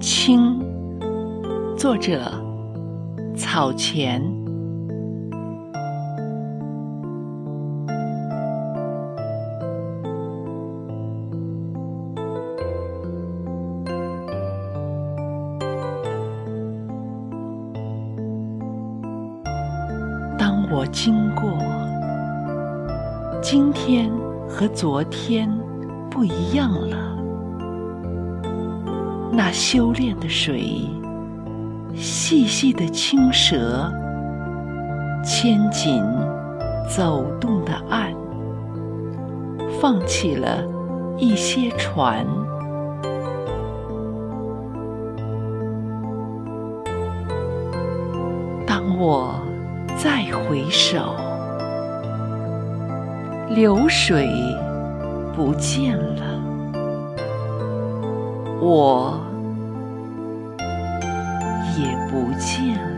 青，作者草前。当我经过，今天和昨天不一样了。那修炼的水，细细的青蛇，牵紧走动的岸，放弃了一些船。当我再回首，流水不见了。我也不见了。